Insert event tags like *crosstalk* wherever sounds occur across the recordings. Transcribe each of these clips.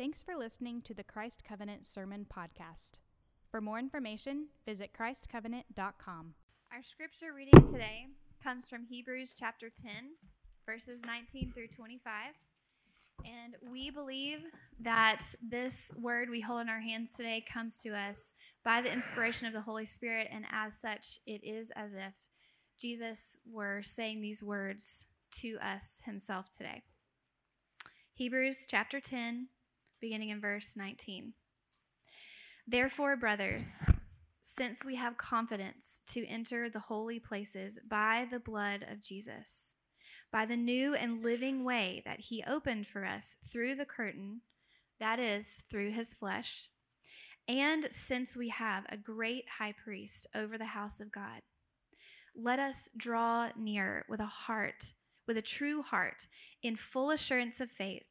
Thanks for listening to the Christ Covenant Sermon Podcast. For more information, visit ChristCovenant.com. Our scripture reading today comes from Hebrews chapter 10, verses 19 through 25. And we believe that this word we hold in our hands today comes to us by the inspiration of the Holy Spirit, and as such, it is as if Jesus were saying these words to us himself today. Hebrews chapter 10, beginning in verse 19. Therefore, brothers, since we have confidence to enter the holy places by the blood of Jesus, by the new and living way that he opened for us through the curtain, that is, through his flesh, and since we have a great high priest over the house of God, let us draw near with a heart, with a true heart, in full assurance of faith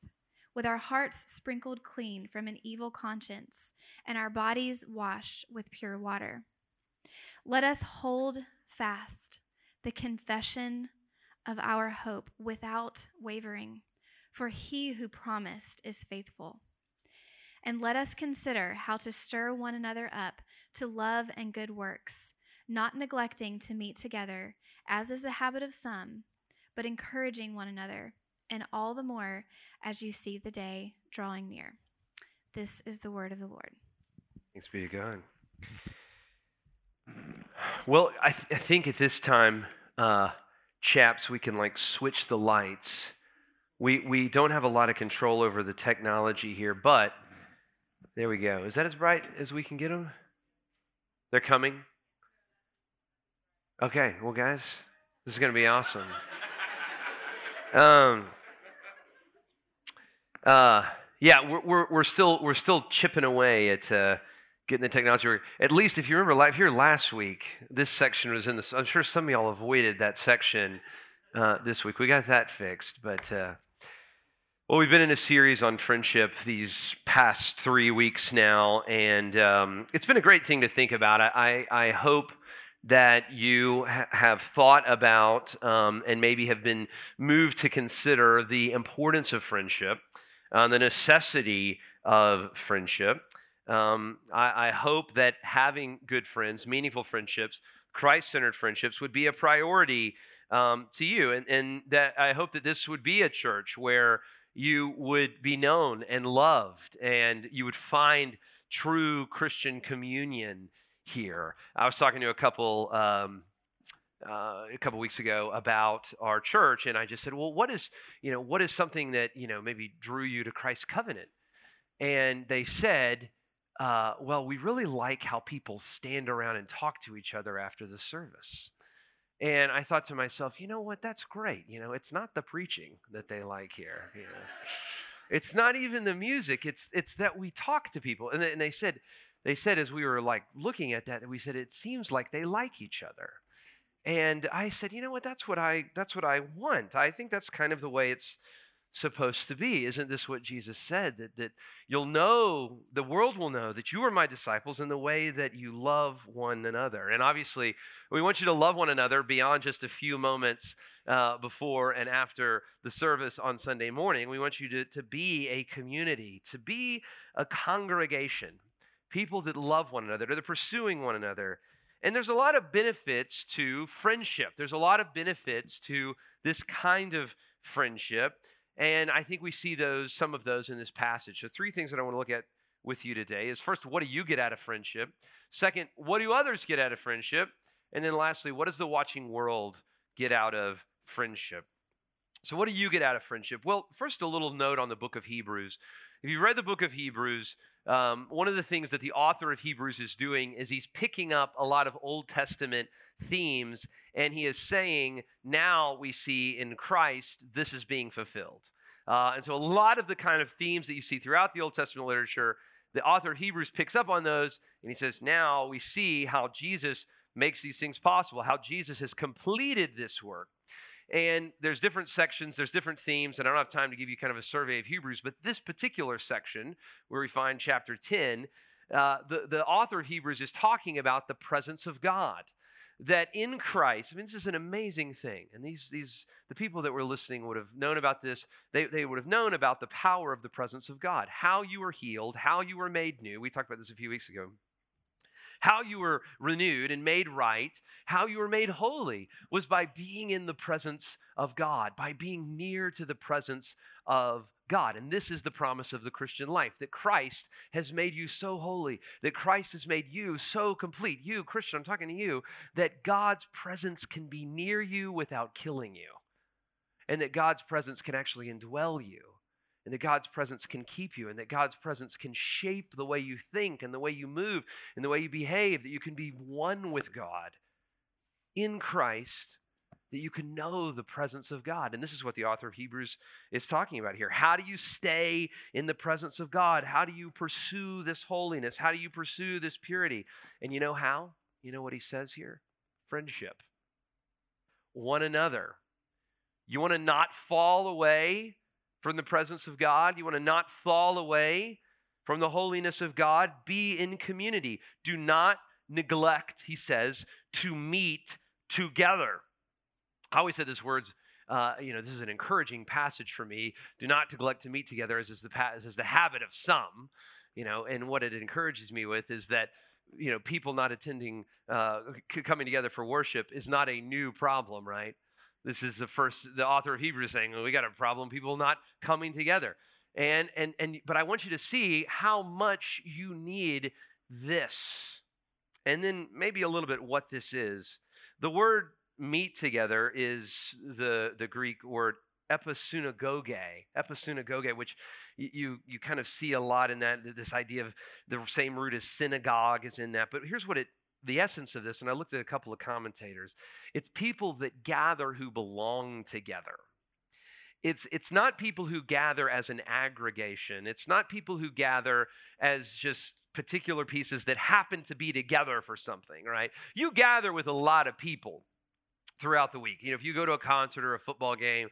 with our hearts sprinkled clean from an evil conscience and our bodies washed with pure water. Let us hold fast the confession of our hope without wavering, for he who promised is faithful. And let us consider how to stir one another up to love and good works, not neglecting to meet together, as is the habit of some, but encouraging one another and all the more as you see the day drawing near. This is the word of the Lord. Thanks be to God. *sighs* Well, I, th- I think at this time, uh, chaps, we can like switch the lights. We, we don't have a lot of control over the technology here, but there we go. Is that as bright as we can get them? They're coming? Okay, well, guys, this is going to be awesome. *laughs* Um, uh, yeah, we're, we're, we're, still, we're still chipping away at uh, getting the technology. At least if you remember live here last week, this section was in this. I'm sure some of y'all avoided that section uh, this week. We got that fixed. But, uh, well, we've been in a series on friendship these past three weeks now, and um, it's been a great thing to think about. I, I, I hope that you ha- have thought about um, and maybe have been moved to consider the importance of friendship uh, the necessity of friendship. Um, I, I hope that having good friends, meaningful friendships, Christ centered friendships would be a priority um, to you. And, and that I hope that this would be a church where you would be known and loved and you would find true Christian communion here. I was talking to a couple um, uh, a couple weeks ago about our church, and I just said, "Well, what is you know what is something that you know maybe drew you to Christ's covenant?" And they said, uh, "Well, we really like how people stand around and talk to each other after the service." And I thought to myself, you know what? That's great. You know, it's not the preaching that they like here. You know, it's not even the music. It's it's that we talk to people. And and they said, they said as we were like looking at that, we said it seems like they like each other. And I said, you know what? That's what I that's what I want. I think that's kind of the way it's supposed to be. Isn't this what Jesus said? That that you'll know, the world will know that you are my disciples in the way that you love one another. And obviously, we want you to love one another beyond just a few moments uh, before and after the service on Sunday morning. We want you to, to be a community, to be a congregation, people that love one another, that are pursuing one another and there's a lot of benefits to friendship. There's a lot of benefits to this kind of friendship. And I think we see those, some of those in this passage. So, three things that I want to look at with you today is first, what do you get out of friendship? Second, what do others get out of friendship? And then lastly, what does the watching world get out of friendship? So, what do you get out of friendship? Well, first, a little note on the book of Hebrews. If you've read the book of Hebrews, um, one of the things that the author of Hebrews is doing is he's picking up a lot of Old Testament themes and he is saying, now we see in Christ this is being fulfilled. Uh, and so, a lot of the kind of themes that you see throughout the Old Testament literature, the author of Hebrews picks up on those and he says, now we see how Jesus makes these things possible, how Jesus has completed this work. And there's different sections, there's different themes, and I don't have time to give you kind of a survey of Hebrews, but this particular section, where we find chapter 10, uh, the, the author of Hebrews is talking about the presence of God. that in Christ, I mean, this is an amazing thing. And these, these, the people that were listening would have known about this. They, they would have known about the power of the presence of God, how you were healed, how you were made new. We talked about this a few weeks ago. How you were renewed and made right, how you were made holy was by being in the presence of God, by being near to the presence of God. And this is the promise of the Christian life that Christ has made you so holy, that Christ has made you so complete. You, Christian, I'm talking to you, that God's presence can be near you without killing you, and that God's presence can actually indwell you. And that God's presence can keep you, and that God's presence can shape the way you think, and the way you move, and the way you behave, that you can be one with God in Christ that you can know the presence of God. And this is what the author of Hebrews is talking about here. How do you stay in the presence of God? How do you pursue this holiness? How do you pursue this purity? And you know how? You know what he says here? Friendship. One another. You want to not fall away from the presence of God? You want to not fall away from the holiness of God? Be in community. Do not neglect, he says, to meet together I always said this words, uh, you know, this is an encouraging passage for me. Do not neglect to meet together, as is the as is the habit of some, you know. And what it encourages me with is that you know people not attending, uh, coming together for worship is not a new problem, right? This is the first. The author of Hebrews saying well, we got a problem, people not coming together, and and and. But I want you to see how much you need this, and then maybe a little bit what this is. The word meet together is the, the Greek word episunagoge, episunagoge, which you, you kind of see a lot in that, this idea of the same root as synagogue is in that. But here's what it, the essence of this, and I looked at a couple of commentators. It's people that gather who belong together. It's, it's not people who gather as an aggregation. It's not people who gather as just particular pieces that happen to be together for something, right? You gather with a lot of people throughout the week. You know, if you go to a concert or a football game,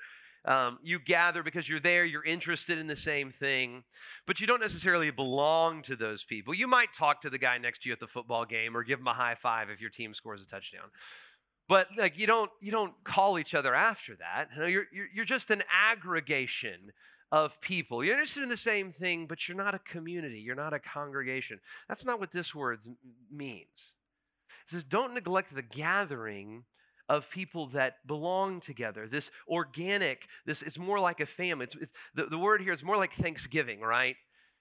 um, you gather because you're there, you're interested in the same thing, but you don't necessarily belong to those people. You might talk to the guy next to you at the football game or give him a high five if your team scores a touchdown. But like you don't you don't call each other after that. You know, you're, you're, you're just an aggregation of people. You're interested in the same thing, but you're not a community. You're not a congregation. That's not what this word means. It says, don't neglect the gathering of people that belong together. This organic, this it's more like a family. It's, it's, the, the word here is more like Thanksgiving, right?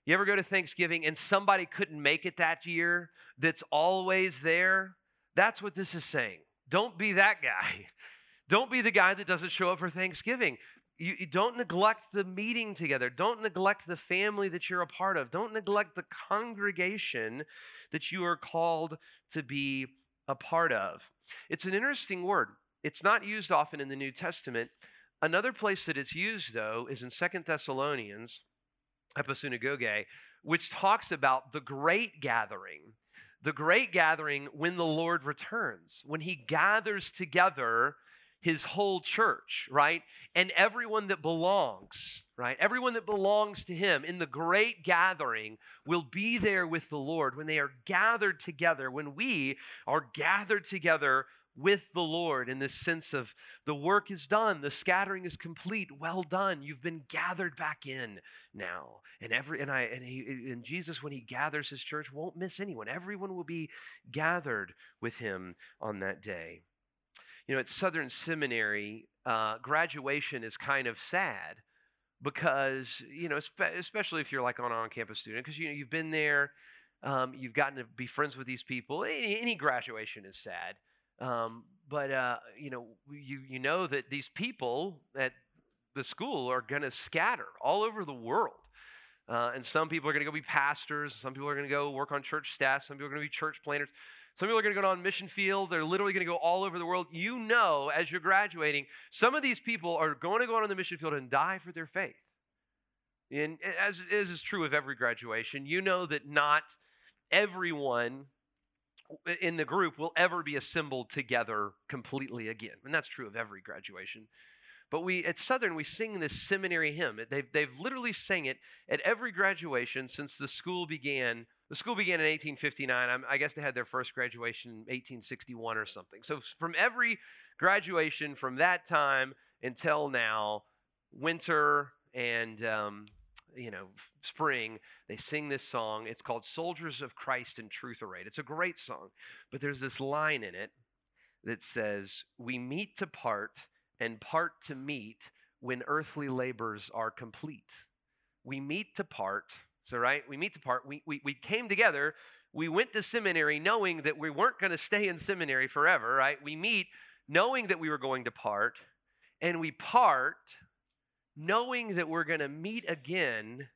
You ever go to Thanksgiving and somebody couldn't make it that year that's always there? That's what this is saying. Don't be that guy. *laughs* Don't be the guy that doesn't show up for Thanksgiving. You, you, don't neglect the meeting together. Don't neglect the family that you're a part of. Don't neglect the congregation that you are called to be a part of. It's an interesting word. It's not used often in the New Testament. Another place that it's used, though, is in Second Thessalonians, episunagoge, which talks about the great gathering. The great gathering when the Lord returns, when he gathers together his whole church, right? And everyone that belongs, right? Everyone that belongs to him in the great gathering will be there with the Lord when they are gathered together, when we are gathered together with the Lord in this sense of the work is done, the scattering is complete, well done. You've been gathered back in now. And every and I and he and Jesus when he gathers his church won't miss anyone. Everyone will be gathered with him on that day. You know, at Southern Seminary, uh, graduation is kind of sad because, you know, especially if you're like an on campus student, because, you know, you've been there, um, you've gotten to be friends with these people. Any, any graduation is sad. Um, but, uh, you know, you, you know that these people at the school are going to scatter all over the world. Uh, and some people are going to go be pastors. Some people are going to go work on church staff. Some people are going to be church planters. Some people are going to go on mission field. They're literally going to go all over the world. You know, as you're graduating, some of these people are going to go on the mission field and die for their faith. And as, as is true of every graduation, you know that not everyone in the group will ever be assembled together completely again. And that's true of every graduation. But we at Southern we sing this seminary hymn. They've, they've literally sang it at every graduation since the school began The school began in 1859. I'm, I guess they had their first graduation in 1861 or something. So from every graduation from that time until now, winter and um, you know spring, they sing this song. It's called "Soldiers of Christ in Truth Arrayed." It's a great song, but there's this line in it that says, "We meet to part and part to meet when earthly labors are complete." We meet to part. So, right, we meet to part. We, we, we came together. We went to seminary knowing that we weren't going to stay in seminary forever, right? We meet knowing that we were going to part, and we part knowing that we're going to meet again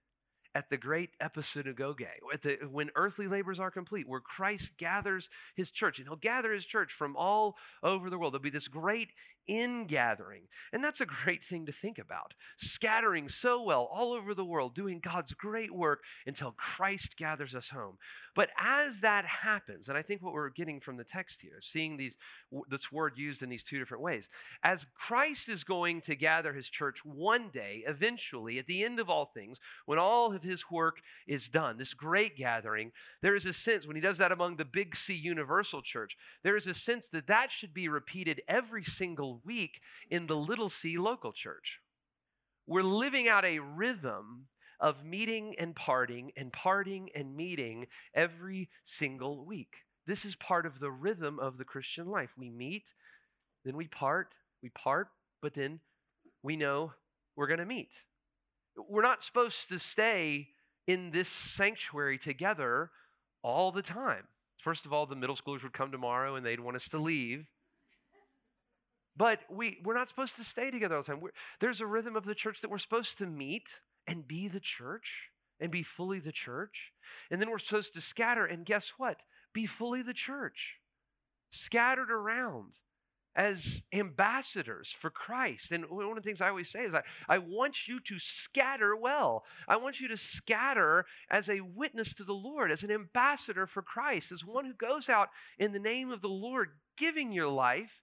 at the great episunagoge, at the, when earthly labors are complete, where Christ gathers his church. And he'll gather his church from all over the world. There'll be this great ingathering. And that's a great thing to think about. Scattering so well all over the world, doing God's great work until Christ gathers us home. But as that happens, and I think what we're getting from the text here, seeing these this word used in these two different ways, as Christ is going to gather his church one day, eventually, at the end of all things, when all of his work is done, this great gathering, there is a sense when he does that among the big C universal church, there is a sense that that should be repeated every single week in the little c local church. We're living out a rhythm of meeting and parting and parting and meeting every single week. This is part of the rhythm of the Christian life. We meet, then we part, we part, but then we know we're going to meet. We're not supposed to stay in this sanctuary together all the time. First of all, the middle schoolers would come tomorrow and they'd want us to leave. But we, we're not supposed to stay together all the time. We're, there's a rhythm of the church that we're supposed to meet and be the church and be fully the church. And then we're supposed to scatter and guess what? Be fully the church, scattered around as ambassadors for Christ. And one of the things I always say is I, I want you to scatter well. I want you to scatter as a witness to the Lord, as an ambassador for Christ, as one who goes out in the name of the Lord, giving your life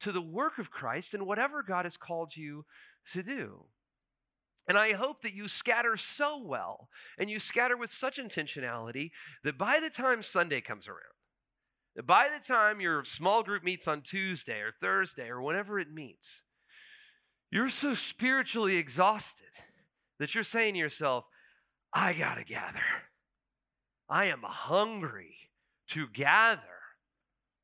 to the work of Christ and whatever God has called you to do. And I hope that you scatter so well and you scatter with such intentionality that by the time Sunday comes around, that by the time your small group meets on Tuesday or Thursday or whenever it meets, you're so spiritually exhausted that you're saying to yourself, I got to gather. I am hungry to gather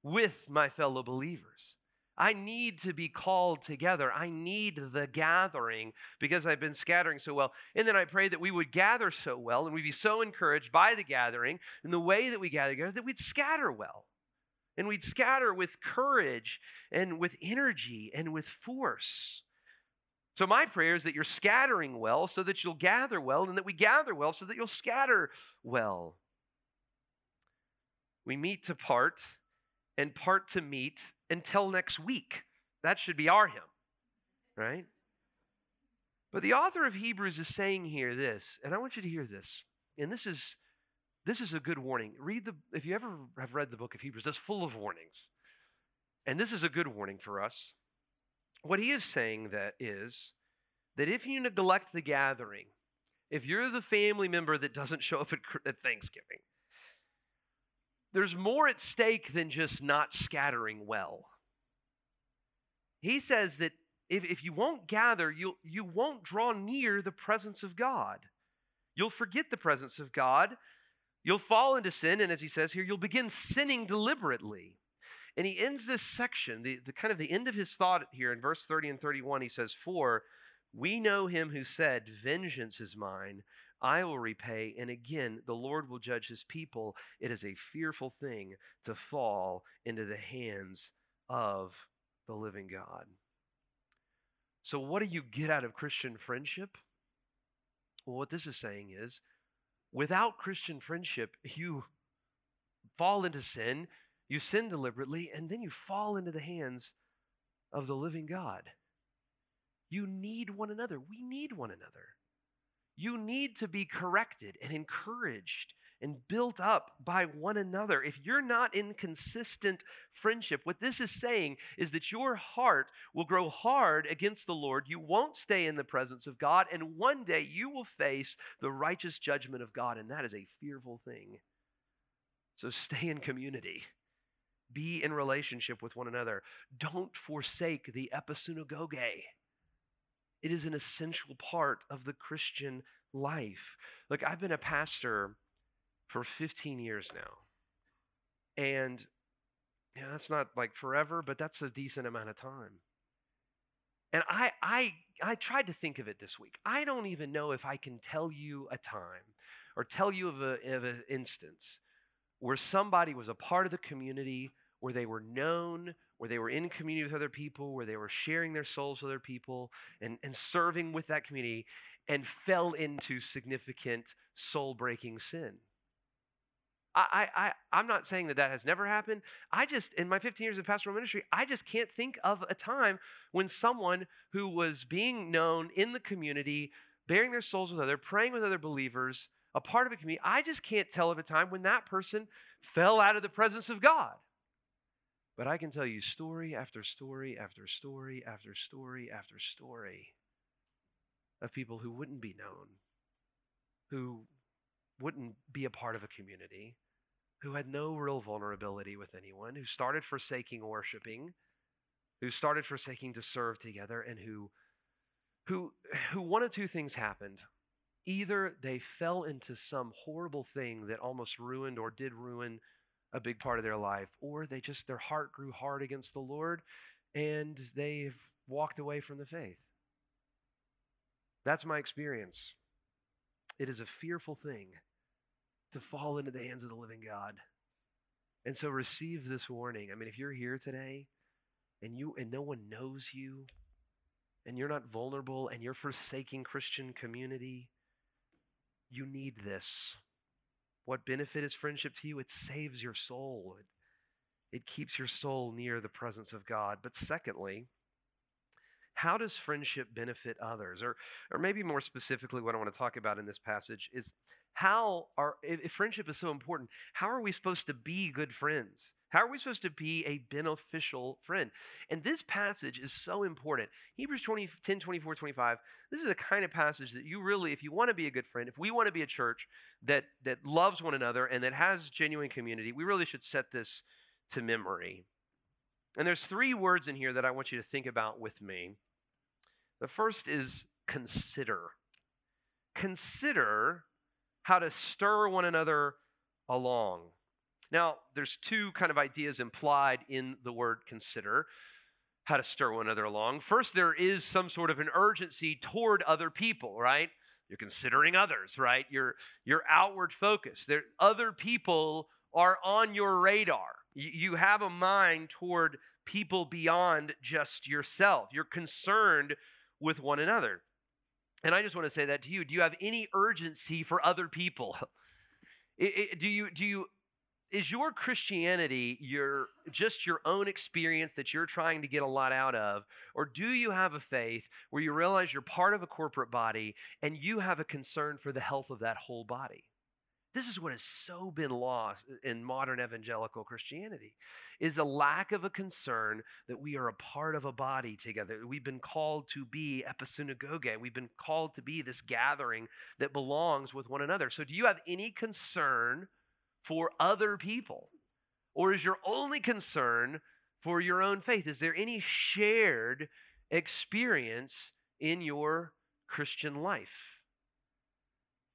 with my fellow believers. I need to be called together. I need the gathering because I've been scattering so well. And then I pray that we would gather so well and we'd be so encouraged by the gathering and the way that we gather together that we'd scatter well. And we'd scatter with courage and with energy and with force. So, my prayer is that you're scattering well so that you'll gather well, and that we gather well so that you'll scatter well. We meet to part and part to meet until next week. That should be our hymn, right? But the author of Hebrews is saying here this, and I want you to hear this. And this is this is a good warning. Read the if you ever have read the book of Hebrews, it's full of warnings. And this is a good warning for us. What he is saying that is that if you neglect the gathering, if you're the family member that doesn't show up at, at Thanksgiving, there's more at stake than just not scattering well. He says that if, if you won't gather, you'll, you won't draw near the presence of God. You'll forget the presence of God. You'll fall into sin. And as he says here, you'll begin sinning deliberately. And he ends this section, the, the kind of the end of his thought here in verse 30 and 31. He says, For we know him who said, Vengeance is mine, I will repay. And again, the Lord will judge his people. It is a fearful thing to fall into the hands of the living God. So, what do you get out of Christian friendship? Well, what this is saying is without Christian friendship, you fall into sin, you sin deliberately, and then you fall into the hands of the living God. You need one another. We need one another. You need to be corrected and encouraged and built up by one another. If you're not in consistent friendship, what this is saying is that your heart will grow hard against the Lord. You won't stay in the presence of God, and one day you will face the righteous judgment of God, and that is a fearful thing So stay in community. Be in relationship with one another. Don't forsake the episunagoge. It is an essential part of the Christian life. Look, I've been a pastor for 15 years now. And you know, that's not like forever, but that's a decent amount of time. And I, I, I tried to think of it this week. I don't even know if I can tell you a time or tell you of, a, of an instance where somebody was a part of the community, where they were known, where they were in community with other people, where they were sharing their souls with other people and, and serving with that community and fell into significant soul breaking sin. I, I, I'm not saying that that has never happened. I just, in my 15 years of pastoral ministry, I just can't think of a time when someone who was being known in the community, bearing their souls with other, praying with other believers, a part of a community, I just can't tell of a time when that person fell out of the presence of God. But I can tell you story after story after story after story after story of people who wouldn't be known, who wouldn't be a part of a community, who had no real vulnerability with anyone, who started forsaking worshiping, who started forsaking to serve together, and who who *sighs* who one of two things happened. Either they fell into some horrible thing that almost ruined or did ruin a big part of their life, or they just their heart grew hard against the Lord and they've walked away from the faith. That's my experience. It is a fearful thing to fall into the hands of the living God. And so receive this warning. I mean, if you're here today and you and no one knows you and you're not vulnerable and you're forsaking Christian community, you need this. What benefit is friendship to you? It saves your soul. It, it keeps your soul near the presence of God. But secondly, how does friendship benefit others? Or, or maybe more specifically, what I want to talk about in this passage is how are, if friendship is so important, how are we supposed to be good friends? How are we supposed to be a beneficial friend? And this passage is so important. Hebrews 20, 10, 24, 25. This is the kind of passage that you really, if you want to be a good friend, if we want to be a church that, that loves one another and that has genuine community, we really should set this to memory. And there's three words in here that I want you to think about with me. The first is consider. Consider how to stir one another along. Now, there's two kind of ideas implied in the word consider how to stir one another along. First, there is some sort of an urgency toward other people, right? You're considering others, right? You're, you're outward focused. There, other people are on your radar. You, you have a mind toward people beyond just yourself. You're concerned with one another. And I just want to say that to you. Do you have any urgency for other people? *laughs* It, it, do you do you is your Christianity your just your own experience that you're trying to get a lot out of or do you have a faith where you realize you're part of a corporate body and you have a concern for the health of that whole body? This is what has so been lost in modern evangelical Christianity is a lack of a concern that we are a part of a body together. We've been called to be episunagoge. We've been called to be this gathering that belongs with one another. So do you have any concern for other people? Or is your only concern for your own faith? Is there any shared experience in your Christian life?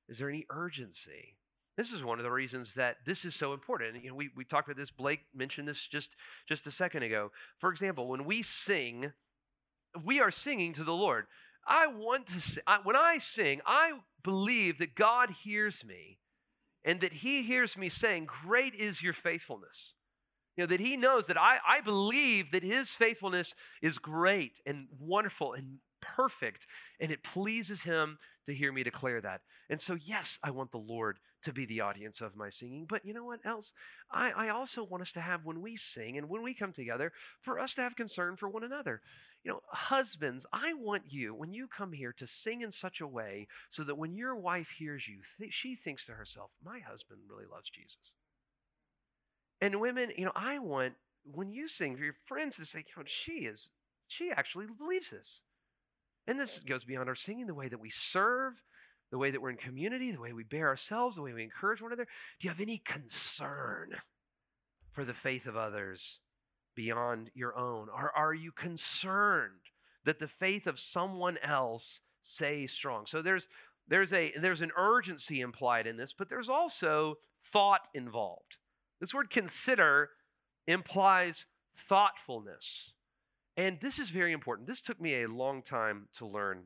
Is there any urgency? This is one of the reasons that this is so important. You know, we, we talked about this. Blake mentioned this just, just a second ago. For example, when we sing, we are singing to the Lord. I want to sing. I, when I sing, I believe that God hears me and that He hears me saying, Great is your faithfulness. You know, that He knows that I, I believe that His faithfulness is great and wonderful and perfect, and it pleases Him to hear me declare that. And so, yes, I want the Lord to be the audience of my singing. But you know what else? I, I also want us to have, when we sing and when we come together, for us to have concern for one another. You know, husbands, I want you, when you come here, to sing in such a way so that when your wife hears you, th- she thinks to herself, my husband really loves Jesus. And women, you know, I want, when you sing for your friends to say, you know, she is, she actually believes this. And this goes beyond our singing, the way that we serve, the way that we're in community, the way we bear ourselves, the way we encourage one another? Do you have any concern for the faith of others beyond your own? Or are you concerned that the faith of someone else stay strong? So there's there's a there's an urgency implied in this, but there's also thought involved. This word consider implies thoughtfulness. And this is very important. This took me a long time to learn.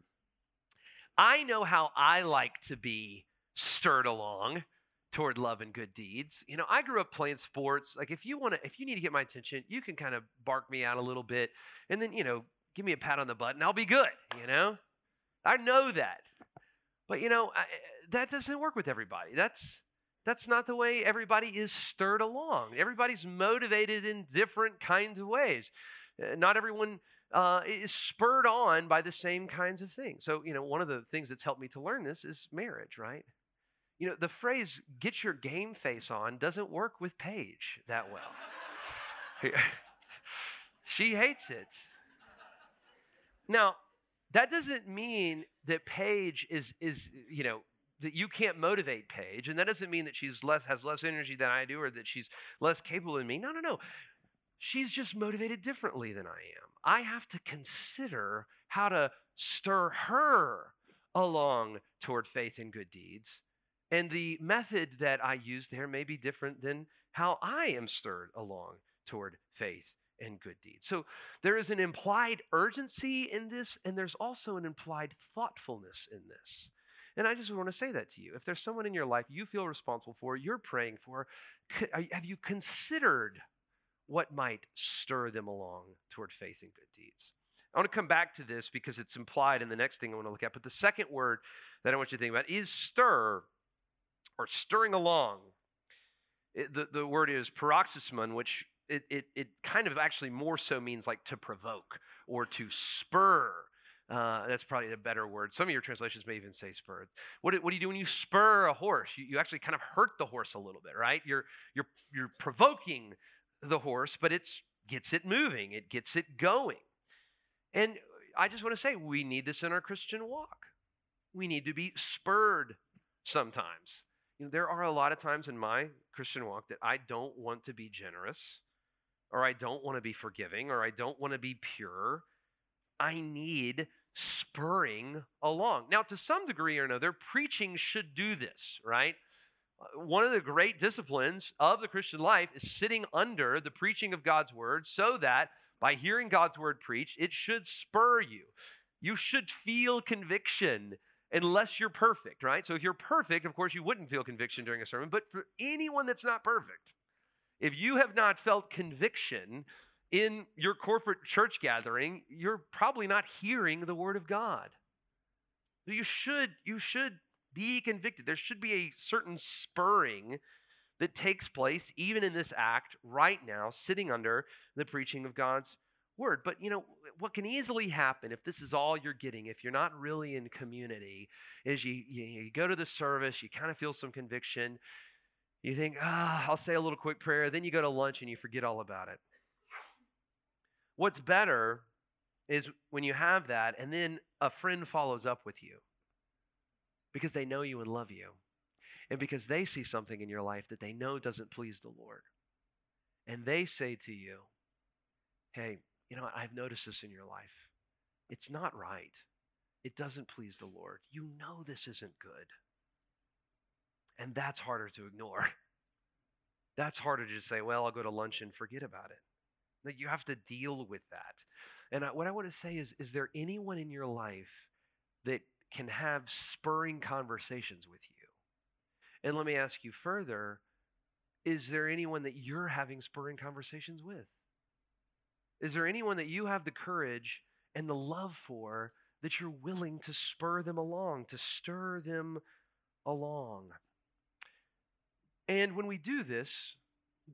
I know how I like to be stirred along toward love and good deeds. You know, I grew up playing sports. Like if you want to if you need to get my attention, you can kind of bark me out a little bit and then, you know, give me a pat on the butt and I'll be good, you know? I know that. But you know, I, that doesn't work with everybody. That's that's not the way everybody is stirred along. Everybody's motivated in different kinds of ways. Uh, not everyone uh, is spurred on by the same kinds of things. So, you know, one of the things that's helped me to learn this is marriage, right? You know, the phrase get your game face on doesn't work with Paige that well. *laughs* she hates it. Now, that doesn't mean that Paige is, is you know, that you can't motivate Paige, and that doesn't mean that she's less has less energy than I do or that she's less capable than me. No, no, no. She's just motivated differently than I am. I have to consider how to stir her along toward faith and good deeds. And the method that I use there may be different than how I am stirred along toward faith and good deeds. So there is an implied urgency in this, and there's also an implied thoughtfulness in this. And I just want to say that to you. If there's someone in your life you feel responsible for, you're praying for, have you considered what might stir them along toward faith and good deeds? I want to come back to this because it's implied in the next thing I want to look at. But the second word that I want you to think about is stir or stirring along. It, the, the word is paroxysmon, which it, it, it kind of actually more so means like to provoke or to spur uh, that's probably a better word. Some of your translations may even say spur. What, what do you do when you spur a horse? You, you actually kind of hurt the horse a little bit, right? You're, you're, you're provoking the horse, but it gets it moving, it gets it going. And I just want to say we need this in our Christian walk. We need to be spurred sometimes. You know, there are a lot of times in my Christian walk that I don't want to be generous, or I don't want to be forgiving, or I don't want to be pure. I need spurring along. Now, to some degree or another, preaching should do this, right? Uh, one of the great disciplines of the Christian life is sitting under the preaching of God's word so that by hearing God's word preached, it should spur you. You should feel conviction unless you're perfect, right? So if you're perfect, of course, you wouldn't feel conviction during a sermon. But for anyone that's not perfect, if you have not felt conviction in your corporate church gathering, you're probably not hearing the word of God. You should, you should be convicted. There should be a certain spurring that takes place even in this act right now, sitting under the preaching of God's word. But you know, what can easily happen if this is all you're getting, if you're not really in community, is you, you, you go to the service, you kind of feel some conviction, you think, ah, I'll say a little quick prayer, then you go to lunch and you forget all about it. What's better is when you have that and then a friend follows up with you because they know you and love you and because they see something in your life that they know doesn't please the Lord. And they say to you, hey, you know, I've noticed this in your life. It's not right. It doesn't please the Lord. You know this isn't good. And that's harder to ignore. *laughs* That's harder to just say, well, I'll go to lunch and forget about it. That you have to deal with that. And I, what I want to say is, is there anyone in your life that can have spurring conversations with you? And let me ask you further is there anyone that you're having spurring conversations with? Is there anyone that you have the courage and the love for that you're willing to spur them along, to stir them along? And when we do this,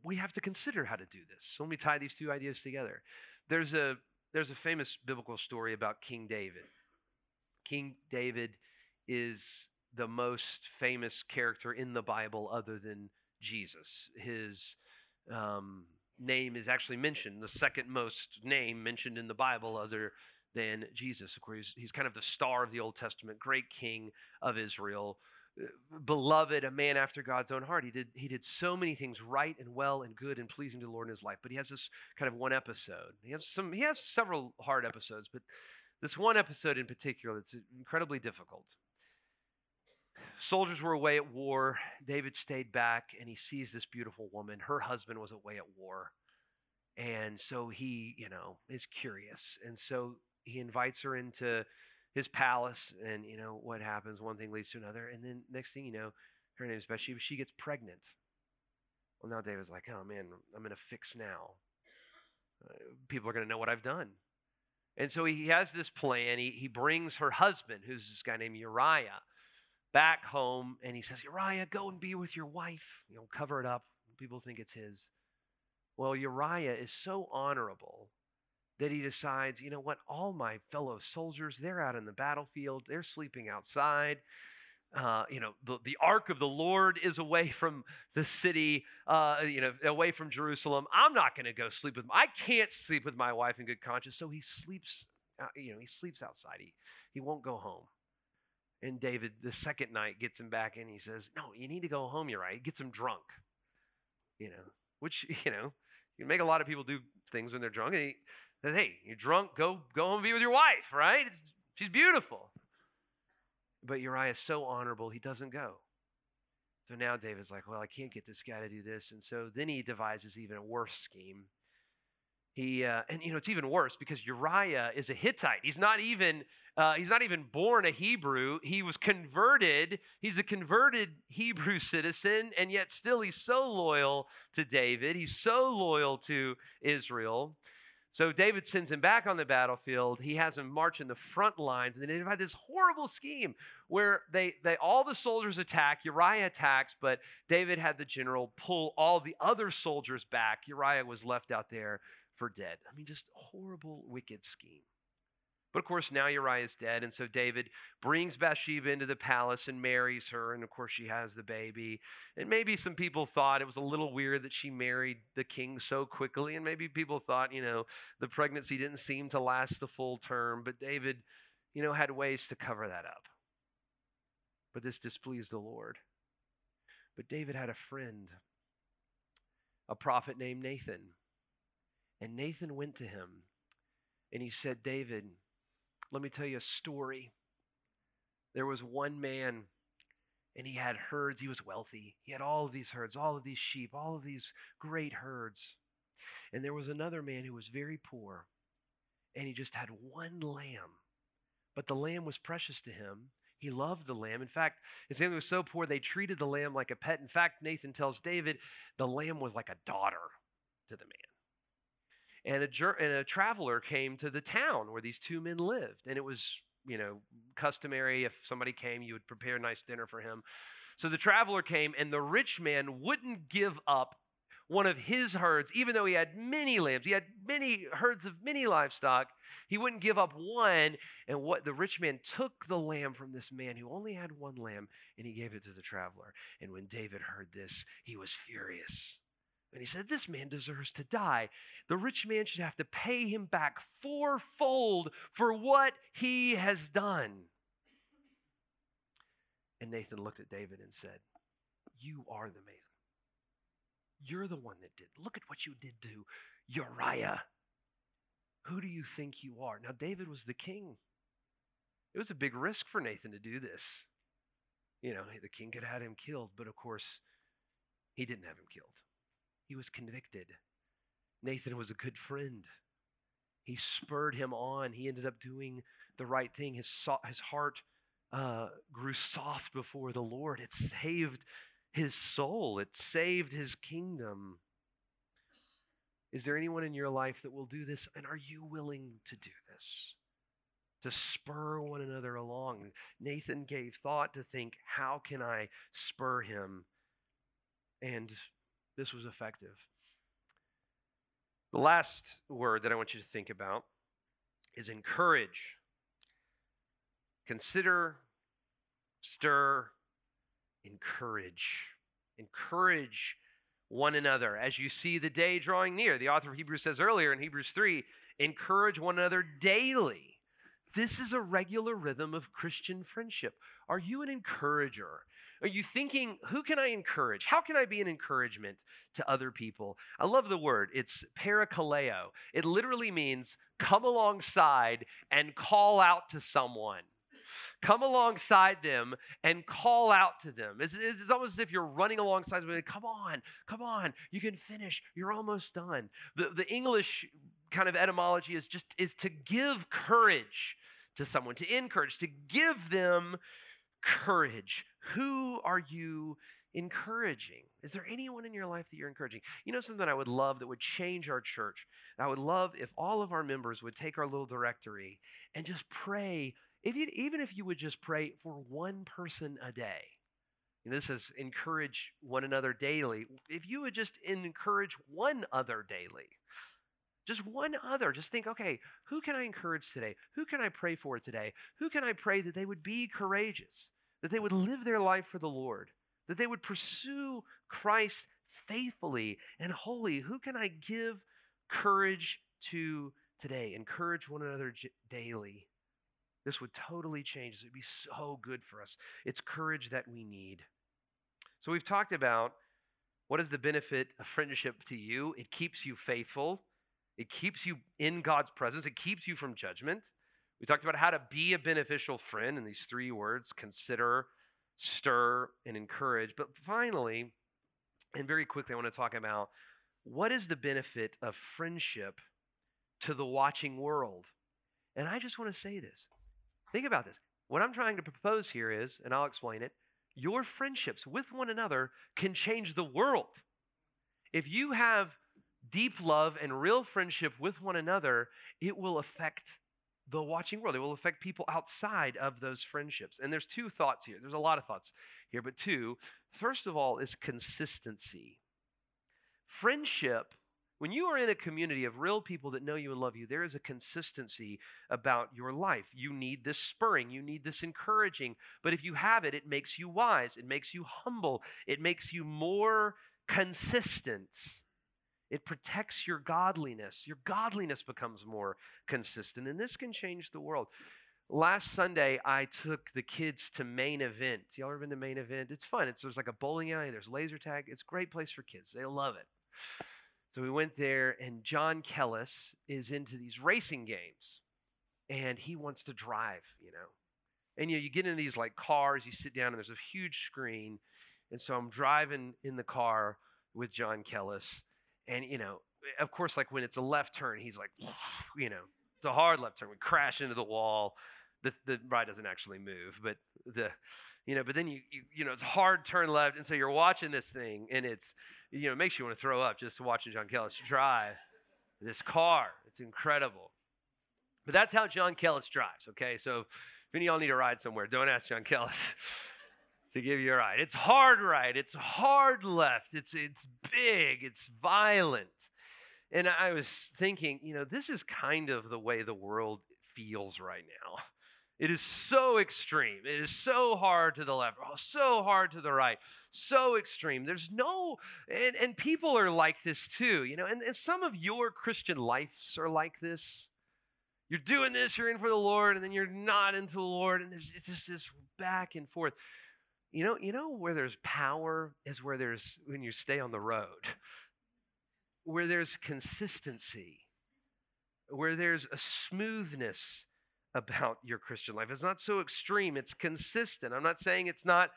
we have to consider how to do this. So let me tie these two ideas together. There's a there's a famous biblical story about King David. King David is the most famous character in the Bible other than Jesus. His um, name is actually mentioned, the second most name mentioned in the Bible other than Jesus. Of course, he's, kind of the star of the Old Testament, great king of Israel, uh, beloved, a man after God's own heart. He did, he did so many things right and well and good and pleasing to the Lord in his life, but he has this kind of one episode. He has some he has several hard episodes, but this one episode in particular that's incredibly difficult. Soldiers were away at war. David stayed back and he sees this beautiful woman. Her husband was away at war. And so he, you know, is curious. And so he invites her into his palace. And, you know, what happens? One thing leads to another. And then next thing you know, her name is Bathsheba. She gets pregnant. Well, now David's like, oh man, I'm in a fix now. Uh, people are going to know what I've done. And so he has this plan. He, he brings her husband, who's this guy named Uriah, back home. And he says, Uriah, go and be with your wife. You know, cover it up. People think it's his. Well, Uriah is so honorable that he decides, you know what, all my fellow soldiers, they're out in the battlefield, they're sleeping outside. Uh, you know, the, the ark of the Lord is away from the city, uh, you know, away from Jerusalem. I'm not going to go sleep with, I can't sleep with my wife in good conscience. So he sleeps, uh, you know, he sleeps outside. He, he won't go home. And David, the second night, gets him back and He says, No, you need to go home. Uriah. Gets him drunk, you know, which, *laughs* you know, you make a lot of people do things when they're drunk. And he says, hey, you're drunk, go, go home and be with your wife, right? It's, she's beautiful. But Uriah is so honorable, he doesn't go. So now David's like, well, I can't get this guy to do this. And so then he devises even a worse scheme. He, uh, and you know, it's even worse because Uriah is a Hittite. He's not even uh, he's not even born a Hebrew. He was converted. He's a converted *laughs* Hebrew citizen, and yet still he's so loyal to David. He's so loyal to Israel. So David sends him back on the battlefield. He has him march in the front lines, and then they have this horrible scheme where they, they all the soldiers attack. Uriah attacks, but David had the general pull all the other soldiers back. Uriah was left out there for dead. I mean, just horrible, wicked scheme. But of course, now Uriah is dead. And so David brings Bathsheba into the palace and marries her. And of course, she has the baby. And maybe some people thought it was a little weird that she married the king so quickly. And maybe people thought, you know, the pregnancy didn't seem to last the full term. But David, you know, had ways to cover that up. But this displeased the Lord. But David had a friend, a prophet named Nathan. And Nathan went to him and he said, David, let me tell you a story. There was one man, and he had herds. He was wealthy. He had all of these herds, all of these sheep, all of these great herds. And there was another man who was very poor, and he just had one lamb. But the lamb was precious to him. He loved the lamb. In fact, his family was so poor they treated the lamb like a pet. In fact, Nathan tells David the lamb was like a daughter to the man and a, and a traveler came to the town where these two men lived. And it was, you know, customary if somebody came, you would prepare a nice dinner for him. So the traveler came, and the rich man wouldn't give up one of his herds, even though he had many lambs, he had many herds of many livestock. He wouldn't give up one. And what the rich man took the lamb from this man who only had one lamb, and he gave it to the traveler. And when David heard this, he was furious. And he said, This man deserves to die. The rich man should have to pay him back fourfold for what he has done. And Nathan looked at David and said, You are the man. You're the one that did. Look at what you did to Uriah. Who do you think you are? Now, David was the king. It was a big risk for Nathan to do this. You know, the king could have had him killed, but of course, he didn't have him killed. He was convicted. Nathan was a good friend. He spurred him on. He ended up doing the right thing. His, so- his heart uh, grew soft before the Lord. It saved his soul, it saved his kingdom. Is there anyone in your life that will do this? And are you willing to do this? To spur one another along. Nathan gave thought to think, how can I spur him? And this was effective. The last word that I want you to think about is encourage. Consider, stir, encourage. Encourage one another as you see the day drawing near. The author of Hebrews says earlier in Hebrews 3 encourage one another daily This is a regular rhythm of Christian friendship. Are you an encourager? Are you thinking, who can I encourage? How can I be an encouragement to other people? I love the word. It's parakaleo. It literally means come alongside and call out to someone. Come alongside them and call out to them. It's, it's almost as if you're running alongside them. Come on, come on, you can finish. You're almost done. The, the English kind of etymology is just is to give courage to someone, to encourage, to give them courage. Who are you encouraging? Is there anyone in your life that you're encouraging? You know something I would love that would change our church? I would love if all of our members would take our little directory and just pray, if you, even if you would just pray for one person a day. Know, this is encourage one another daily. If you would just encourage one other daily, just one other. Just think, okay, who can I encourage today? Who can I pray for today? Who can I pray that they would be courageous, that they would live their life for the Lord, that they would pursue Christ faithfully and wholly? Who can I give courage to today? Encourage one another daily. This would totally change. It would be so good for us. It's courage that we need. So we've talked about what is the benefit of friendship to you? It keeps you faithful. It keeps you in God's presence, it keeps you from judgment. We talked about how to be a beneficial friend in these three words consider, stir, and encourage. But finally, and very quickly, I want to talk about what is the benefit of friendship to the watching world? And I just want to say this. Think about this. What I'm trying to propose here is, and I'll explain it, your friendships with one another can change the world. If you have deep love and real friendship with one another, it will affect the watching world. It will affect people outside of those friendships. And there's two thoughts here. There's a lot of thoughts here, but two. First of all, is consistency. Friendship, when you are in a community of real people that know you and love you, there is a consistency about your life. You need this spurring, you need this encouraging. But if you have it, it makes you wise, it makes you humble, it makes you more consistent. It protects your godliness. Your godliness becomes more consistent, and this can change the world. Last Sunday, I took the kids to Main Event. Y'all ever been to Main Event? It's fun. It's there's like a bowling alley. There's laser tag. It's a great place for kids. They love it. So we went there, and John Kellis is into these racing games, and he wants to drive. You know, and you know, you get into these like cars. You sit down, and there's a huge screen, and so I'm driving in the car with John Kellis and, you know, eh, of course, like when it's a left turn, he's like, *laughs* you know, it's a hard left turn. We crash into the wall. The, the ride doesn't actually move, but the, you know, but then you, you, you know, it's a hard turn left. And so you're watching this thing and it's, you know, it makes you want to throw up just watching John Kellis drive this car. It's incredible. But that's how John Kellis drives, okay? So if any of y'all need a ride somewhere, don't ask John Kellis. *laughs* to give you a ride. It's hard right, it's hard left, it's it's big, it's violent. And I was thinking, you know, this is kind of the way the world feels right now. It is so extreme. It is so hard to the left, oh, so hard to the right, so extreme. There's no, and, and people are like this too, you know, and, and some of your Christian lives are like this. You're doing this, you're in for the Lord, and then you're not into the Lord, and there's, it's just this back and forth. You know, you know where there's power is where there's when you stay on the road. *laughs* Where there's consistency. Where there's a smoothness about your Christian life. It's not so extreme, it's consistent. I'm not saying it's not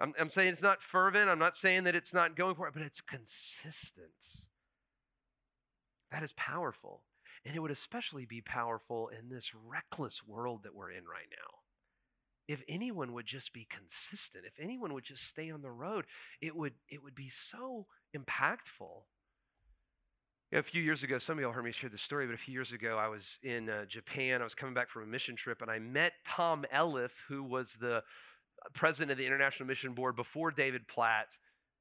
I'm, I'm saying it's not fervent. I'm not saying that it's not going for it, but it's consistent. That is powerful. And it would especially be powerful in this reckless world that we're in right now if anyone would just be consistent if anyone would just stay on the road it would it would be so impactful. A few years ago some of y'all heard me share this story but a few years ago i was in uh, japan i was coming back from a mission trip and i met tom elliff who was the uh, president of the international mission board before david platt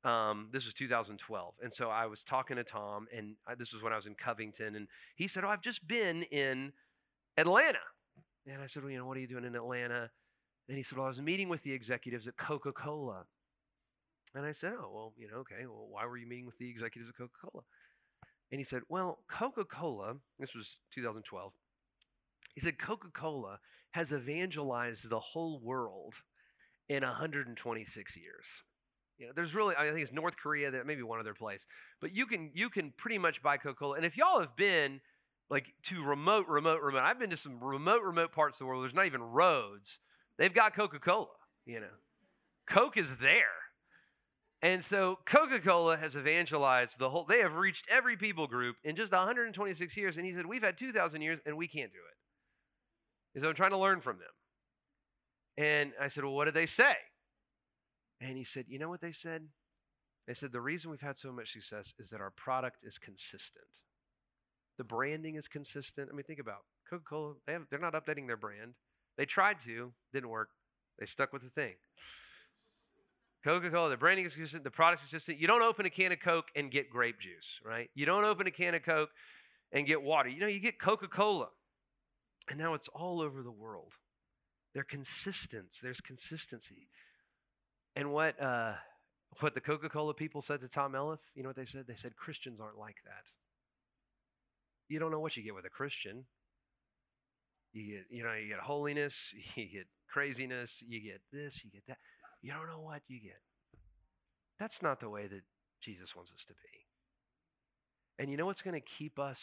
um, this was 2012 and so i was talking to tom and I, this was when i was in covington and he said oh i've just been in atlanta. And i said well you know what are you doing in atlanta and he said, Well, I was meeting with the executives at Coca Cola. And I said, Oh, well, you know, okay, well, why were you meeting with the executives at Coca Cola? And he said, Well, Coca Cola, this was 2012, He said Coca Cola has evangelized the whole world in 126 years. You know, there's really, I think it's North Korea, that maybe one other place, but you can you can pretty much buy Coca Cola. And if y'all have been like to remote, remote, remote, I've been to some remote, remote parts of the world. There's not even roads. They've got Coca Cola. You know, Coke is there. And so Coca Cola has evangelized the whole, they have reached every people group in just 126 years. And he said, We've had 2,000 years and we can't do it. He said, I'm trying to learn from them. And I said, Well, what did they say? And he said, You know what they said? They said, The reason we've had so much success is that our product is consistent. The branding is consistent. I mean, think about Coca Cola, they they're not updating their brand. They tried to, didn't work. They stuck with the thing. Coca Cola, the branding is consistent, the product is consistent. You don't open a can of Coke and get grape juice, right? You don't open a can of Coke and get water. You know, you get Coca Cola. And now it's all over the world. They're consistent. There's consistency. And what, uh, what the Coca Cola people said to Tom Elliff, you know what they said? They said, Christians aren't like that. You don't know what you get with a Christian. You get, you know, you get holiness, *laughs* you get craziness, you get this, you get that. You don't know what you get. That's not the way that Jesus wants us to be. And you know what's going to keep us,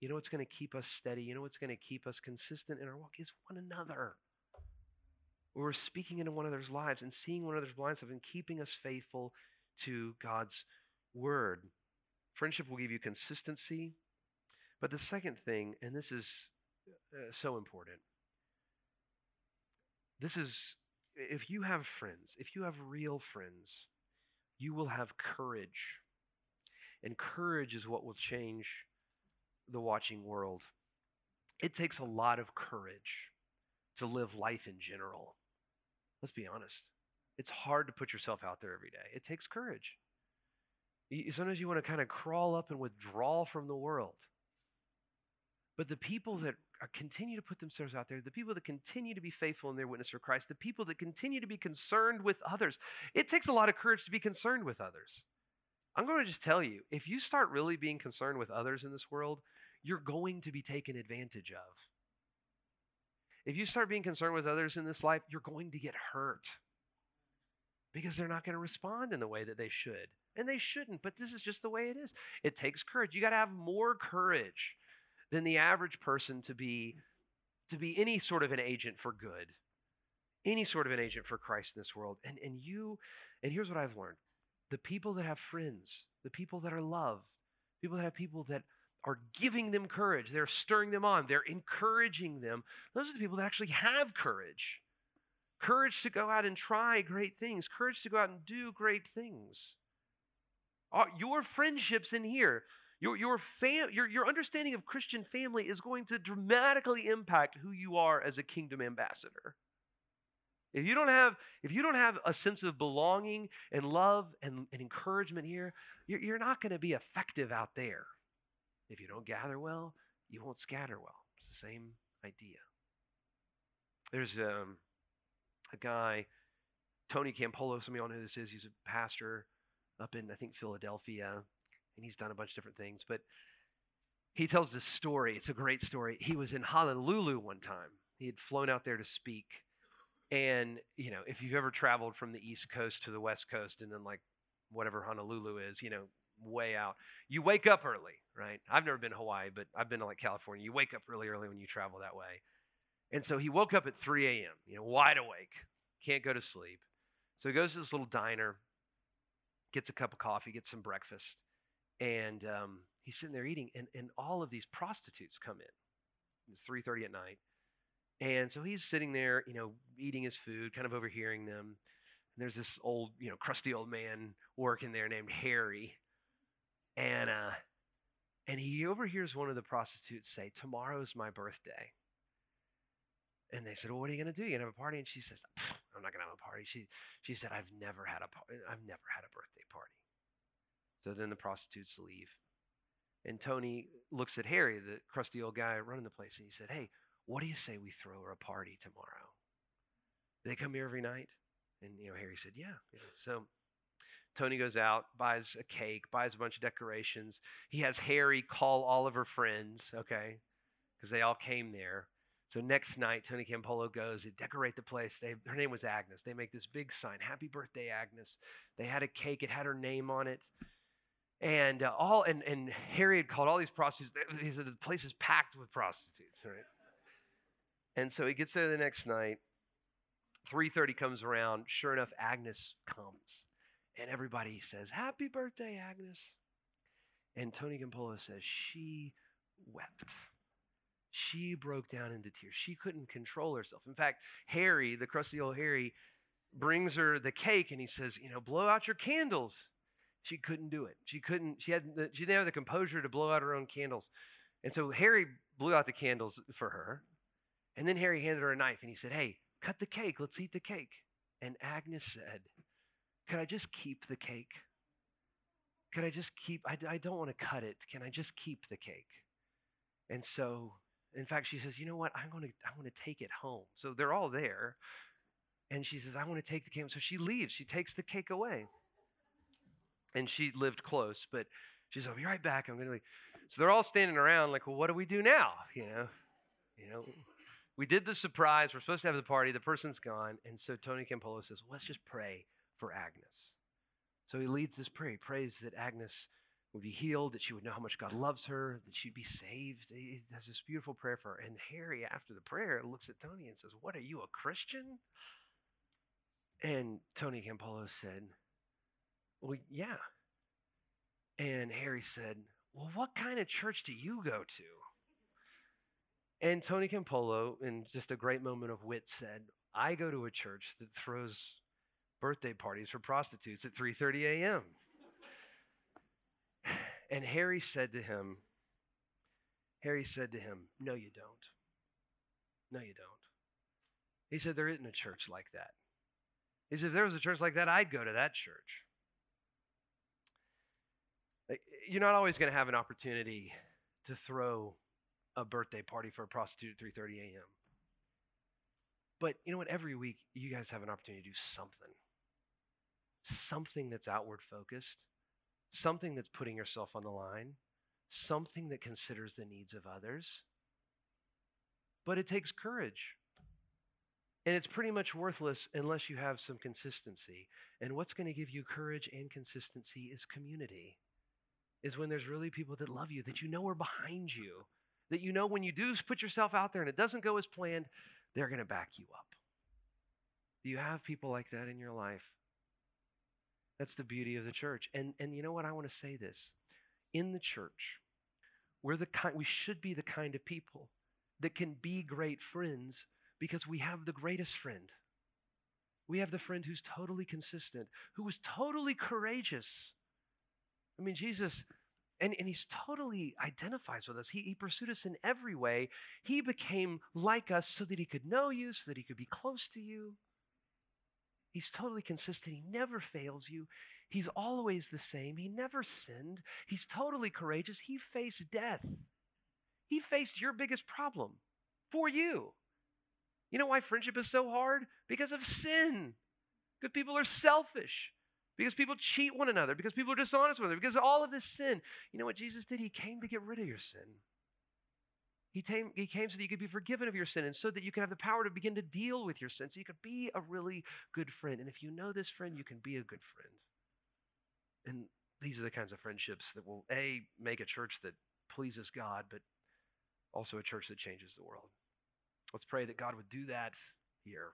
you know what's going to keep us steady, you know what's going to keep us consistent in our walk is one another. We're speaking into one another's lives and seeing one another's blind spots and keeping us faithful to God's word. Friendship will give you consistency. But the second thing, and this is uh, so important, this is if you have friends, if you have real friends, you will have courage. And courage is what will change the watching world. It takes a lot of courage to live life in general. Let's be honest. It's hard to put yourself out there every day. It takes courage. Sometimes you want to kind of crawl up and withdraw from the world. But the people that are, continue to put themselves out there, the people that continue to be faithful in their witness for Christ, the people that continue to be concerned with others, it takes a lot of courage to be concerned with others. I'm going to just tell you if you start really being concerned with others in this world, you're going to be taken advantage of. If you start being concerned with others in this life, you're going to get hurt because they're not going to respond in the way that they should. And they shouldn't, but this is just the way it is. It takes courage. You got to have more courage than the average person to be to be any sort of an agent for good. Any sort of an agent for Christ in this world. And and you and here's what I've learned. The people that have friends, the people that are loved, people that have people that are giving them courage. They're stirring them on. They're encouraging them. Those are the people that actually have courage. Courage to go out and try great things. Courage to go out and do great things. Your friendships in here, your, your, fam- your, your understanding of Christian family is going to dramatically impact who you are as a kingdom ambassador. If you don't have, if you don't have a sense of belonging and love and, and encouragement here, you're, you're not going to be effective out there. If you don't gather well, you won't scatter well. It's the same idea. There's um, a guy, Tony Campolo, some of y'all know who this is. He's a pastor up in, I think, Philadelphia, and he's done a bunch of different things. But he tells this story. It's a great story. He was in Honolulu one time. He had flown out there to speak. And, you know, if you've ever traveled from the East Coast to the West Coast and then like whatever Honolulu is, you know, way out. You wake up early, right? I've never been to Hawaii, but I've been to like California. You wake up really early when you travel that way. And so he woke up at 3 a.m., you know, wide awake, can't go to sleep. So he goes to this little diner, gets a cup of coffee, gets some breakfast, and um, he's sitting there eating, and, and all of these prostitutes come in. It's 3.30 at night. And so he's sitting there, you know, eating his food, kind of overhearing them. And there's this old, you know, crusty old man working there named Harry and uh, and he overhears one of the prostitutes say, "Tomorrow's my birthday." And they said, "Well, what are you going to do? You going to have a party?" And she says, "I'm not going to have a party." She she said, "I've never had a I've never had a birthday party." So then the prostitutes leave, and Tony looks at Harry, the crusty old guy running the place, and he said, "Hey, what do you say we throw her a party tomorrow?" They come here every night, and you know Harry said, "Yeah." yeah. So Tony goes out, buys a cake, buys a bunch of decorations. He has Harry call all of her friends, okay, because they all came there. So next night, Tony Campolo goes, they decorate the place. They, her name was Agnes. They make this big sign, Happy Birthday, Agnes. They had a cake, it had her name on it. And uh, all and, and Harry had called all these prostitutes. He said the place is packed with prostitutes, right? And so he gets there the next night. 3:30 comes around. Sure enough, Agnes comes. And everybody says, Happy birthday, Agnes. And Tony Campolo says, She wept. She broke down into tears. She couldn't control herself. In fact, Harry, the crusty old Harry, brings her the cake and he says, You know, blow out your candles. She couldn't do it. She couldn't, she, had the, she didn't have the composure to blow out her own candles. And so Harry blew out the candles for her. And then Harry handed her a knife and he said, Hey, cut the cake. Let's eat the cake. And Agnes said, Could I just keep the cake? Could I just keep, I, I don't want to cut it. Can I just keep the cake? And so, in fact, she says, You know what? I'm going to, I want to take it home. So they're all there. And she says, I want to take the cake. So she leaves. She takes the cake away. And she lived close, but she's says, I'll be right back. I'm to leave. So they're all standing around like, well, what do we do now? You know, you know, we did the surprise. We're supposed to have the party. The person's gone. And so Tony Campolo says, let's just pray for Agnes. So he leads this prayer. He prays that Agnes would be healed, that she would know how much God loves her, that she'd be saved. He has this beautiful prayer for her. And Harry, after the prayer, looks at Tony and says, What are you, a Christian? And Tony Campolo said, Well, yeah. And Harry said, Well, what kind of church do you go to? And Tony Campolo, in just a great moment of wit, said, I go to a church that throws birthday parties for prostitutes at 3:30 a.m. *sighs* And Harry said to him, Harry said to him, No, you don't. No, you don't. He said, There isn't a church like that. He said, If there was a church like that, I'd go to that church. You're not always going to have an opportunity to throw a birthday party for a prostitute at 3:30 a.m. But you know what? Every week, you guys have an opportunity to do something. Something that's outward focused, something that's putting yourself on the line, something that considers the needs of others. But it takes courage. And it's pretty much worthless unless you have some consistency. And what's going to give you courage and consistency is community. Is when there's really people that love you, that you know are behind you, that you know when you do put yourself out there and it doesn't go as planned, they're going to back you up. Do you have people like that in your life? That's the beauty of the church. And, and you know what? I want to say this. In the church, we're the kind, we should be the kind of people that can be great friends because we have the greatest friend. We have the friend who's totally consistent, who was totally courageous. I mean, Jesus, and, and he's totally identifies with us. He, he pursued us in every way. He became like us so that he could know you, so that he could be close to you. He's totally consistent. He never fails you. He's always the same. He never sinned. He's totally courageous. He faced death. He faced your biggest problem for you. You know why friendship is so hard? Because of sin. Because people are selfish. Because people cheat one another. Because people are dishonest with one another. Because of all of this sin. You know what Jesus did? He came to get rid of your sin. He came, he came so that you could be forgiven of your sin and so that you can have the power to begin to deal with your sin. So you could be a really good friend. And if you know this friend, you can be a good friend. And these are the kinds of friendships that will, A, make a church that pleases God, but also a church that changes the world. Let's pray that God would do that here.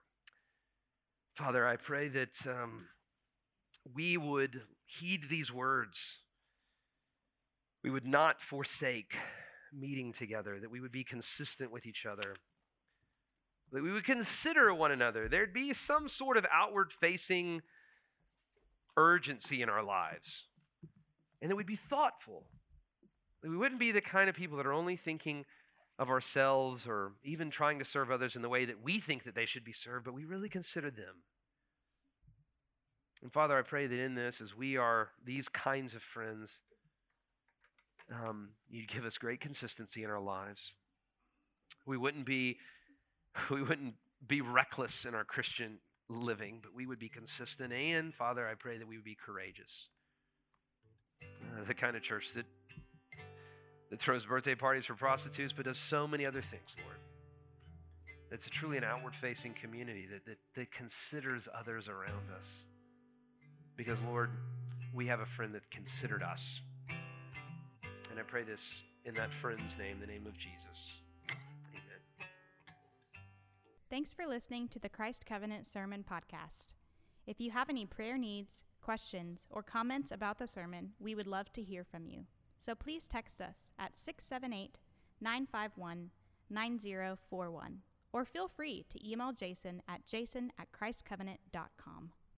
Father, I pray that um, we would heed these words. We would not forsake meeting together, that we would be consistent with each other, that we would consider one another. There'd be some sort of outward facing urgency in our lives, and that we'd be thoughtful. That we wouldn't be the kind of people that are only thinking of ourselves or even trying to serve others in the way that we think that they should be served, but we really consider them. And Father, I pray that in this, as we are these kinds of friends, um, you'd give us great consistency in our lives. We wouldn't be, *laughs* we wouldn't be reckless in our Christian living, but we would be consistent. And Father, I pray that we would be courageous. Uh, the kind of church that that throws birthday parties for prostitutes, but does so many other things, Lord. It's truly an outward facing community that, that, that considers others around us. Because, Lord, we have a friend that considered us. And I pray this in that friend's name, the name of Jesus. Amen. Thanks for listening to the Christ Covenant Sermon Podcast. If you have any prayer needs, questions, or comments about the sermon, we would love to hear from you. So please text us at 678 951 9041 or feel free to email Jason at jason at christcovenant.com.